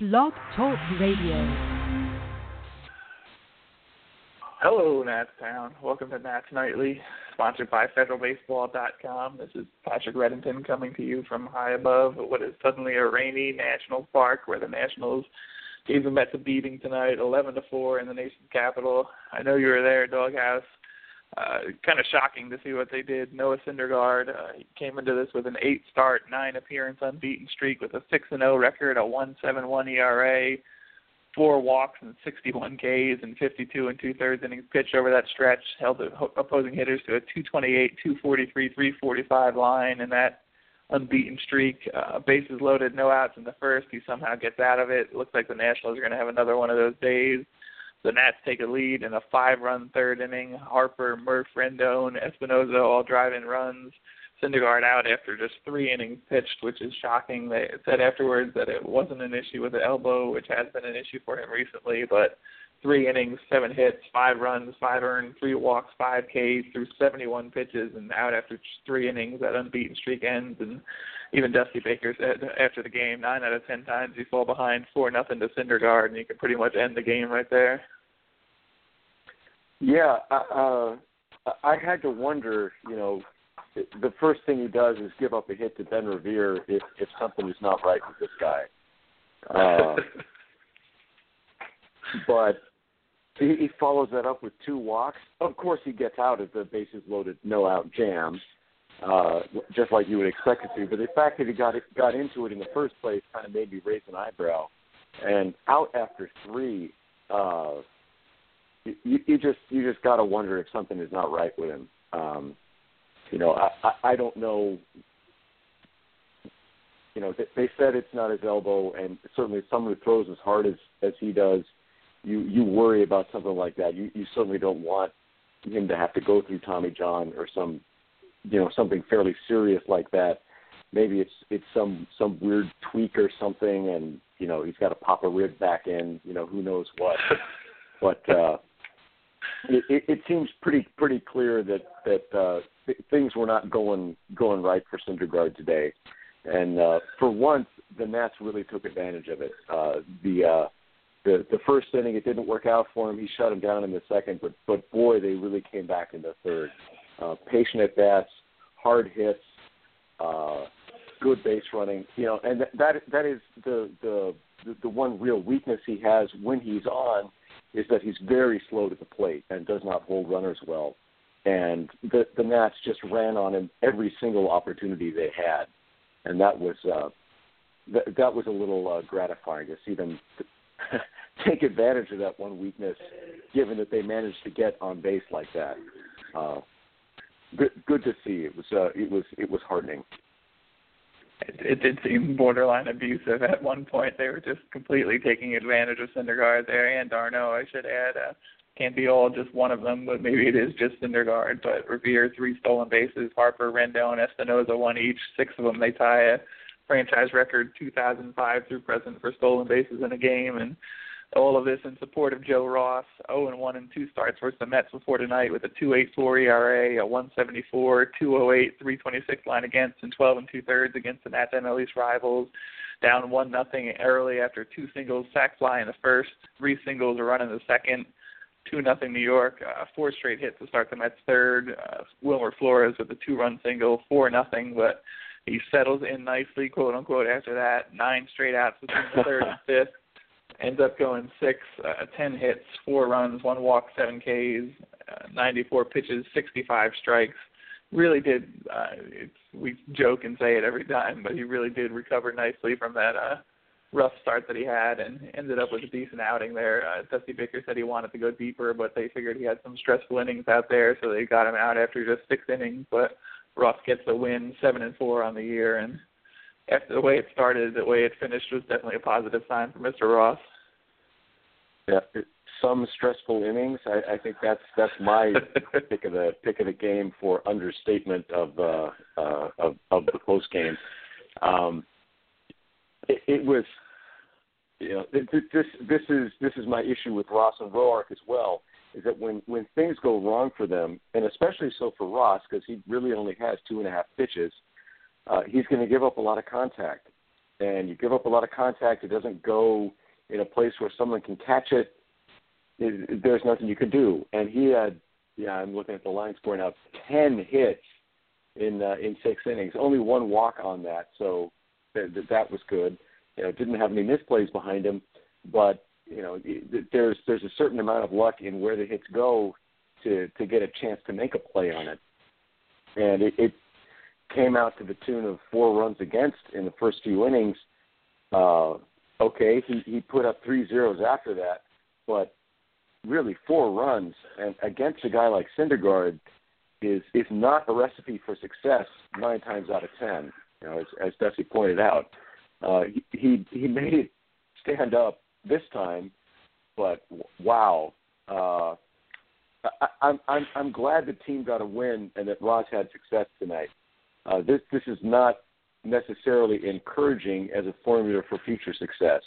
Blog Talk Radio. Hello, Nats Town. Welcome to Nats Nightly, sponsored by FederalBaseball.com. This is Patrick Reddington coming to you from high above what is suddenly a rainy Nationals Park, where the Nationals gave the Mets a beating tonight, 11 to four in the nation's capital. I know you were there, Doghouse. Uh, kind of shocking to see what they did. Noah Syndergaard uh, came into this with an eight-start, nine-appearance unbeaten streak with a six and zero record, a 1.71 ERA, four walks and 61 Ks and 52 and two-thirds innings pitched over that stretch. Held the opposing hitters to a 228, 243, 345 line in that unbeaten streak. Uh, bases loaded, no outs in the first. He somehow gets out of it. Looks like the Nationals are going to have another one of those days. The Nats take a lead in a five-run third inning. Harper, Murph, Rendon, Espinosa all drive in runs. Syndergaard out after just three innings pitched, which is shocking. They said afterwards that it wasn't an issue with the elbow, which has been an issue for him recently, but three innings, seven hits, five runs, five earned, three walks, five Ks through 71 pitches, and out after three innings. That unbeaten streak ends, and even Dusty Baker said after the game, nine out of ten times you fall behind four nothing to Syndergaard, and you can pretty much end the game right there. Yeah, uh, I had to wonder. You know, the first thing he does is give up a hit to Ben Revere if if something is not right with this guy. Uh, but he, he follows that up with two walks. Of course, he gets out of the bases loaded, no out jam, uh, just like you would expect it to. But the fact that he got it, got into it in the first place kind of made me raise an eyebrow. And out after three, uh, you, you just you just got to wonder if something is not right with him. Um, you know, I, I I don't know. You know, they, they said it's not his elbow, and certainly someone who throws as hard as as he does, you you worry about something like that. You you certainly don't want him to have to go through Tommy John or some, you know, something fairly serious like that. Maybe it's it's some some weird tweak or something, and you know he's got to pop a rib back in. You know, who knows what. But uh, it, it, it seems pretty pretty clear that that uh, th- things were not going going right for Syndergaard today, and uh, for once the Nats really took advantage of it. Uh, the uh, the the first inning it didn't work out for him. He shut him down in the second, but but boy they really came back in the third. Uh, patient at bats, hard hits, uh, good base running. You know, and that that is the the the one real weakness he has when he's on is that he's very slow to the plate and does not hold runners well. And the the Nats just ran on him every single opportunity they had, and that was uh, th- that was a little uh, gratifying to see them take advantage of that one weakness, given that they managed to get on base like that. Uh, good, good to see. It was uh, it was it was heartening it, it did seem borderline abusive at one point. They were just completely taking advantage of Syndergaard there and d'Arnaud. I should add. Uh, can't be all just one of them, but maybe it is just Syndergaard. But Revere, three stolen bases. Harper, Rendon, Espinosa, one each. Six of them they tie a franchise record 2005 through present for stolen bases in a game. And all of this in support of Joe Ross. 0 and 1 and 2 starts versus the Mets before tonight with a 2.84 ERA, a 174, 208, 326 line against, and 12 and two thirds against the Nats NL East rivals. Down one nothing early after two singles, sac fly in the first, three singles, a run in the second. Two nothing New York, uh, four straight hits to start the Mets third. Uh, Wilmer Flores with a two run single, four nothing, but he settles in nicely, quote unquote, after that. Nine straight outs between the third and fifth ends up going six, uh, ten hits, four runs, one walk, seven Ks, uh, 94 pitches, 65 strikes. Really did. Uh, it's we joke and say it every time, but he really did recover nicely from that uh, rough start that he had, and ended up with a decent outing there. Uh, Dusty Baker said he wanted to go deeper, but they figured he had some stressful innings out there, so they got him out after just six innings. But Ross gets the win, seven and four on the year, and after the way it started, the way it finished was definitely a positive sign for Mr. Ross. Yeah, some stressful innings. I, I think that's that's my pick of the pick of the game for understatement of uh, uh, of, of the post game. Um, it, it was, you know, this this is this is my issue with Ross and Roark as well. Is that when when things go wrong for them, and especially so for Ross because he really only has two and a half pitches, uh, he's going to give up a lot of contact. and you give up a lot of contact, it doesn't go in a place where someone can catch it. it there's nothing you can do. And he had, yeah, I'm looking at the line score now, ten hits in uh, in six innings. Only one walk on that, so that that was good. You know, didn't have any misplays behind him, but you know, there's there's a certain amount of luck in where the hits go to to get a chance to make a play on it, and it, it came out to the tune of four runs against in the first few innings. Uh, okay, he he put up three zeros after that, but really four runs and against a guy like Syndergaard is is not a recipe for success nine times out of ten. You know, as, as Dusty pointed out, uh, he he made it stand up this time, but wow. Uh, I, I'm I'm I'm glad the team got a win and that Ross had success tonight. Uh, this this is not necessarily encouraging as a formula for future success.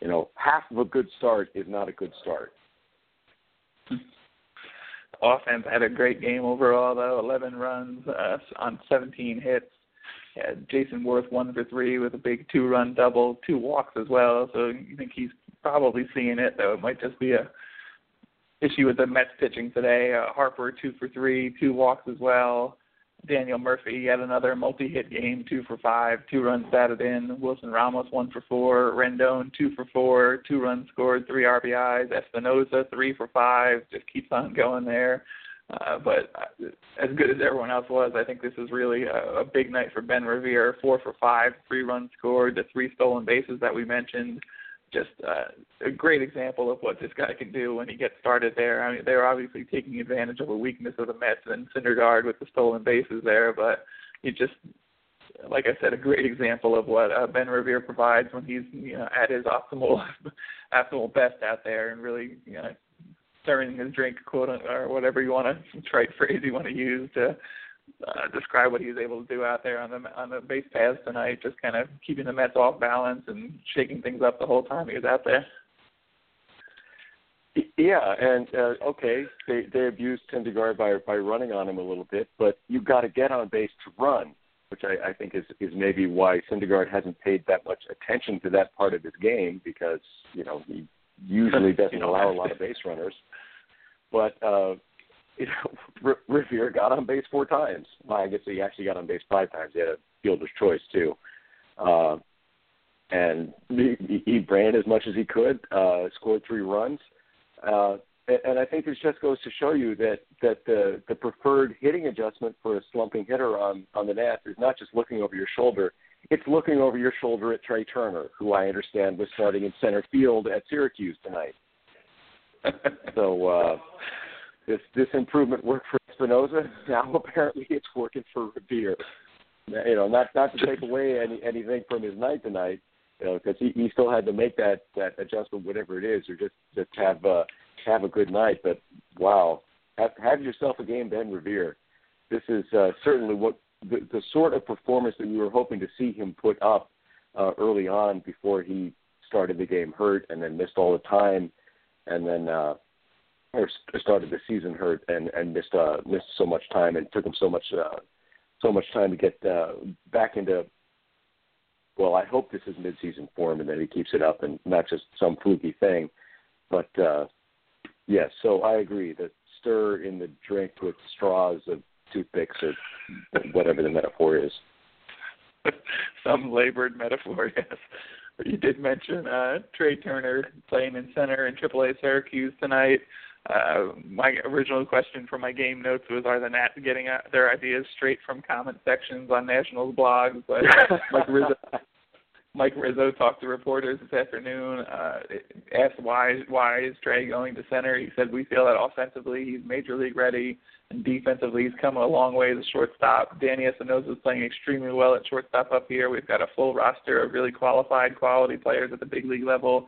You know, half of a good start is not a good start. Offense had a great game overall, though. 11 runs uh, on 17 hits. Had Jayson Werth one for three with a big two-run double, two walks as well. So you think he's probably seeing it, though it might just be a issue with the Mets pitching today. Uh, Harper two for three, two walks as well. Daniel Murphy had another multi-hit game, two for five, two runs batted in. Wilson Ramos one for four. Rendon two for four, two runs scored, three RBIs. Espinosa three for five, just keeps on going there. Uh, but uh, as good as everyone else was, I think this is really a, a big night for Ben Revere. Four for five, three runs scored, the three stolen bases that we mentioned just uh, a great example of what this guy can do when he gets started there. I mean, they're obviously taking advantage of a weakness of the Mets and Syndergaard with the stolen bases there, but he just, like I said, a great example of what uh, Ben Revere provides when he's you know at his optimal optimal best out there and really you know stirring his drink, quote or whatever you want to trite phrase you want to use to uh, describe what he was able to do out there on the on the base paths tonight, just kind of keeping the Mets off balance and shaking things up the whole time he was out there. Yeah, and uh, okay, they they abused Syndergaard by by running on him a little bit, but you've got to get on base to run, which I, I think is is maybe why Syndergaard hasn't paid that much attention to that part of his game because you know he usually doesn't allow a lot of base runners. But uh, you know, Revere got on base four times. Well, I guess he actually got on base five times. He had a fielder's choice too, uh, and he, he ran as much as he could. Uh, scored three runs, uh, and I think this just goes to show you that that the the preferred hitting adjustment for a slumping hitter on on the Nats is not just looking over your shoulder. It's looking over your shoulder at Trea Turner, who I understand was starting in center field at Syracuse tonight. so uh, this this improvement worked for Espinosa. Now apparently it's working for Revere. You know, not not to take away any anything from his night tonight, you know, because he, he still had to make that that adjustment, whatever it is, or just just have uh, have a good night. But wow, have, have yourself a game, Ben Revere. This is uh, certainly what the, the sort of performance that we were hoping to see him put up uh, early on before he started the game hurt and then missed all the time, and then uh, or started the season hurt and and missed uh missed so much time and took him so much uh so much time to get uh back into well I hope this is midseason form and that he keeps it up and not just some fluky thing. But uh yes so I agree that stir in the drink with straws of toothpicks or whatever the metaphor is. Some labored metaphor yes. You did mention uh Trea Turner playing in center in AAA Syracuse tonight uh, my original question for my game notes was, are the Nats getting uh, their ideas straight from comment sections on Nationals blogs? But Mike Rizzo, Mike Rizzo talked to reporters this afternoon, uh, asked why why is Trea going to center. He said we feel that offensively he's major league ready, and defensively he's come a long way as a shortstop. Danny Espinosa is playing extremely well at shortstop up here. We've got a full roster of really qualified, quality players at the big league level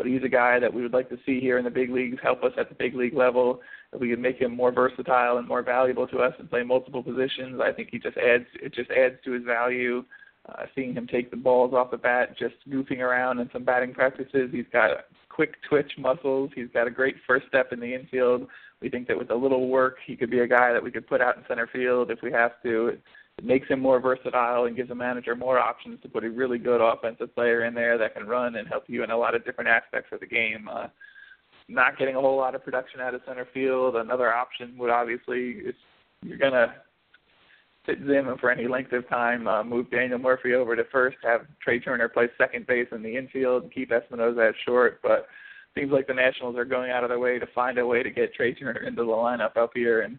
but he's a guy that we would like to see here in the big leagues help us at the big league level. If we could make him more versatile and more valuable to us and play multiple positions, I think he just adds it just adds to his value. Uh, seeing him take the balls off the bat, just goofing around in some batting practices. He's got quick twitch muscles. He's got a great first step in the infield. We think that with a little work, he could be a guy that we could put out in center field if we have to makes him more versatile and gives the manager more options to put a really good offensive player in there that can run and help you in a lot of different aspects of the game. Uh, not getting a whole lot of production out of center field. Another option would obviously, if you're gonna sit Zim for any length of time, uh, move Daniel Murphy over to first, have Trea Turner play second base in the infield, keep Espinosa at short. But seems like the Nationals are going out of their way to find a way to get Trea Turner into the lineup up here and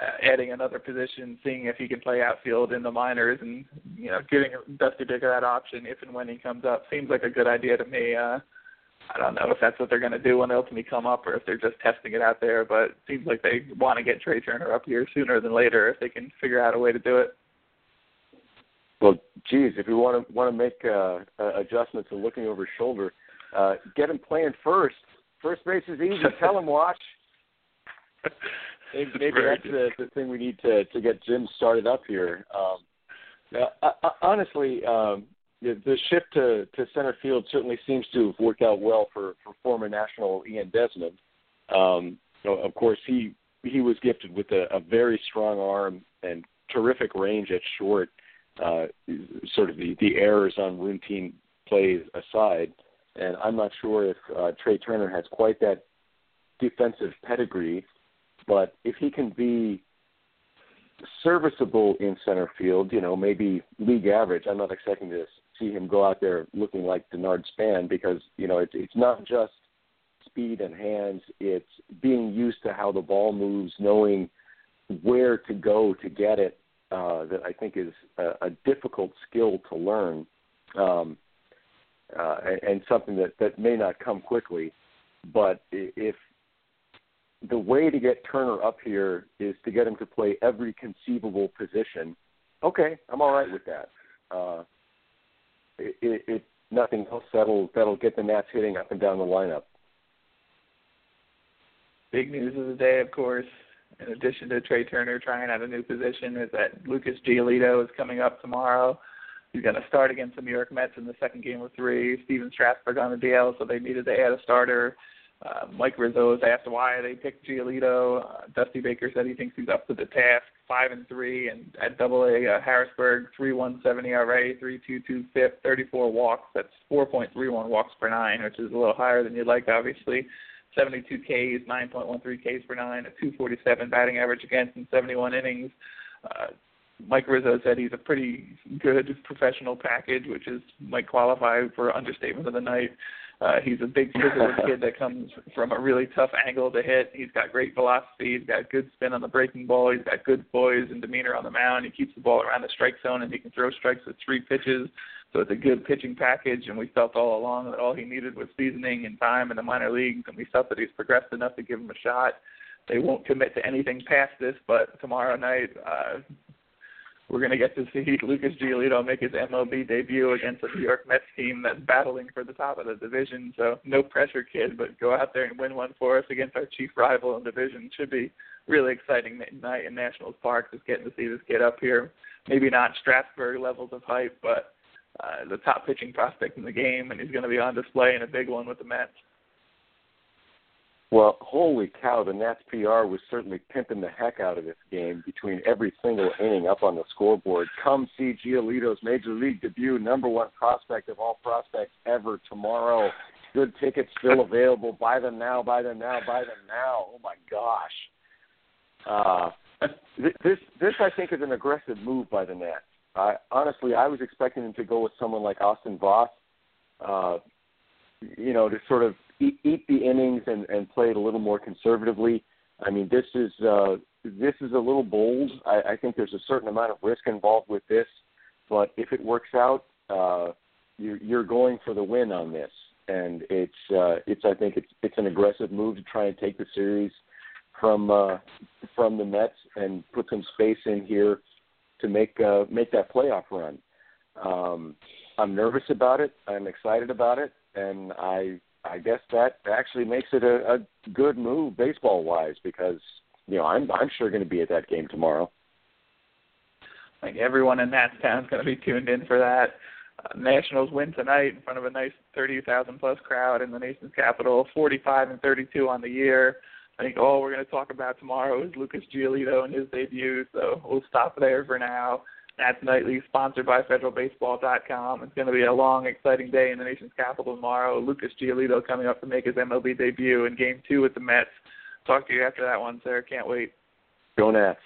uh, adding another position, seeing if he can play outfield in the minors, and you know, giving Dusty Baker that option if and when he comes up seems like a good idea to me. Uh, I don't know if that's what they're going to do when they ultimately come up, or if they're just testing it out there. But it seems like they want to get Trea Turner up here sooner than later if they can figure out a way to do it. Well, geez, if we want to want to make uh, uh, adjustments and looking over his shoulder, uh, get him playing first. First base is easy. Tell him watch. Maybe, maybe that's the, the thing we need to to get Zim started up here. Um, now, uh, honestly, um, the, the shift to, to center field certainly seems to have worked out well for, for former national Ian Desmond. Um, know, of course, he he was gifted with a, a very strong arm and terrific range at short. Uh, sort of the, the errors on routine plays aside, and I'm not sure if uh, Trea Turner has quite that defensive pedigree, but if he can be serviceable in center field, you know, maybe league average. I'm not expecting to see him go out there looking like Denard Span because, you know, it's it's not just speed and hands, it's being used to how the ball moves, knowing where to go to get it, uh, that I think is a, a difficult skill to learn. Um, uh, and, and something that, that may not come quickly. But if the way to get Turner up here is to get him to play every conceivable position. Okay, I'm all right with that. Uh, it, it, it nothing else that'll that'll get the Nats hitting up and down the lineup. Big news of the day, of course, in addition to Trea Turner trying out a new position, is that Lucas Giolito is coming up tomorrow. He's going to start against the New York Mets in the second game of three. Stephen Strasburg on the DL, so they needed to add a starter. Uh, Mike Rizzo was asked why they picked Giolito. Uh, Dusty Baker said he thinks he's up to the task. Five and three, and at Double A uh, Harrisburg, three one seven ERA, three two two FIP, thirty four walks. That's four point three one walks per nine, which is a little higher than you'd like, obviously. 72 Ks, 9.13 Ks per nine, a 247 batting average against in 71 innings. Uh, Mike Rizzo said he's a pretty good professional package, which is might qualify for understatement of the night. Uh, he's a big physical kid that comes from a really tough angle to hit. He's got great velocity. He's got good spin on the breaking ball. He's got good poise and demeanor on the mound. He keeps the ball around the strike zone, and he can throw strikes with three pitches. So it's a good pitching package, and we felt all along that all he needed was seasoning and time in the minor leagues, and we felt that he's progressed enough to give him a shot. They won't commit to anything past this, but tomorrow night, uh, we're going to get to see Lucas Giolito make his MLB debut against a New York Mets team that's battling for the top of the division. So no pressure, kid, but go out there and win one for us against our chief rival in the division. Should be really exciting night in Nationals Park. Just getting to see this kid up here. Maybe not Strasburg levels of hype, but uh, the top pitching prospect in the game, and he's going to be on display in a big one with the Mets. Well, holy cow, the Nats PR was certainly pimping the heck out of this game between every single inning up on the scoreboard. Come see Giolito's major league debut, number one prospect of all prospects ever tomorrow. Good tickets still available. Buy them now, buy them now, buy them now. Oh my gosh. Uh, this this I think is an aggressive move by the Nats. I honestly I was expecting them to go with someone like Austin Voth, uh, you know, to sort of eat, eat the innings and, and play it a little more conservatively. I mean, this is uh, this is a little bold. I, I think there's a certain amount of risk involved with this, but if it works out, uh, you're, you're going for the win on this, and it's uh, it's I think it's it's an aggressive move to try and take the series from uh, from the Mets and put some space in here to make uh, make that playoff run. Um, I'm nervous about it. I'm excited about it, and I I guess that actually makes it a, a good move baseball wise because you know I'm I'm sure going to be at that game tomorrow. I think everyone in Nats town is going to be tuned in for that. Uh, Nationals win tonight in front of a nice 30,000 plus crowd in the nation's capital, 45 and 32 on the year. I think all we're going to talk about tomorrow is Lucas Giolito and his debut, so we'll stop there for now. Nats Nightly, sponsored by FederalBaseball.com. It's going to be a long, exciting day in the nation's capital tomorrow. Lucas Giolito coming up to make his MLB debut in Game Two with the Mets. Talk to you after that one, sir. Can't wait. Go Nats.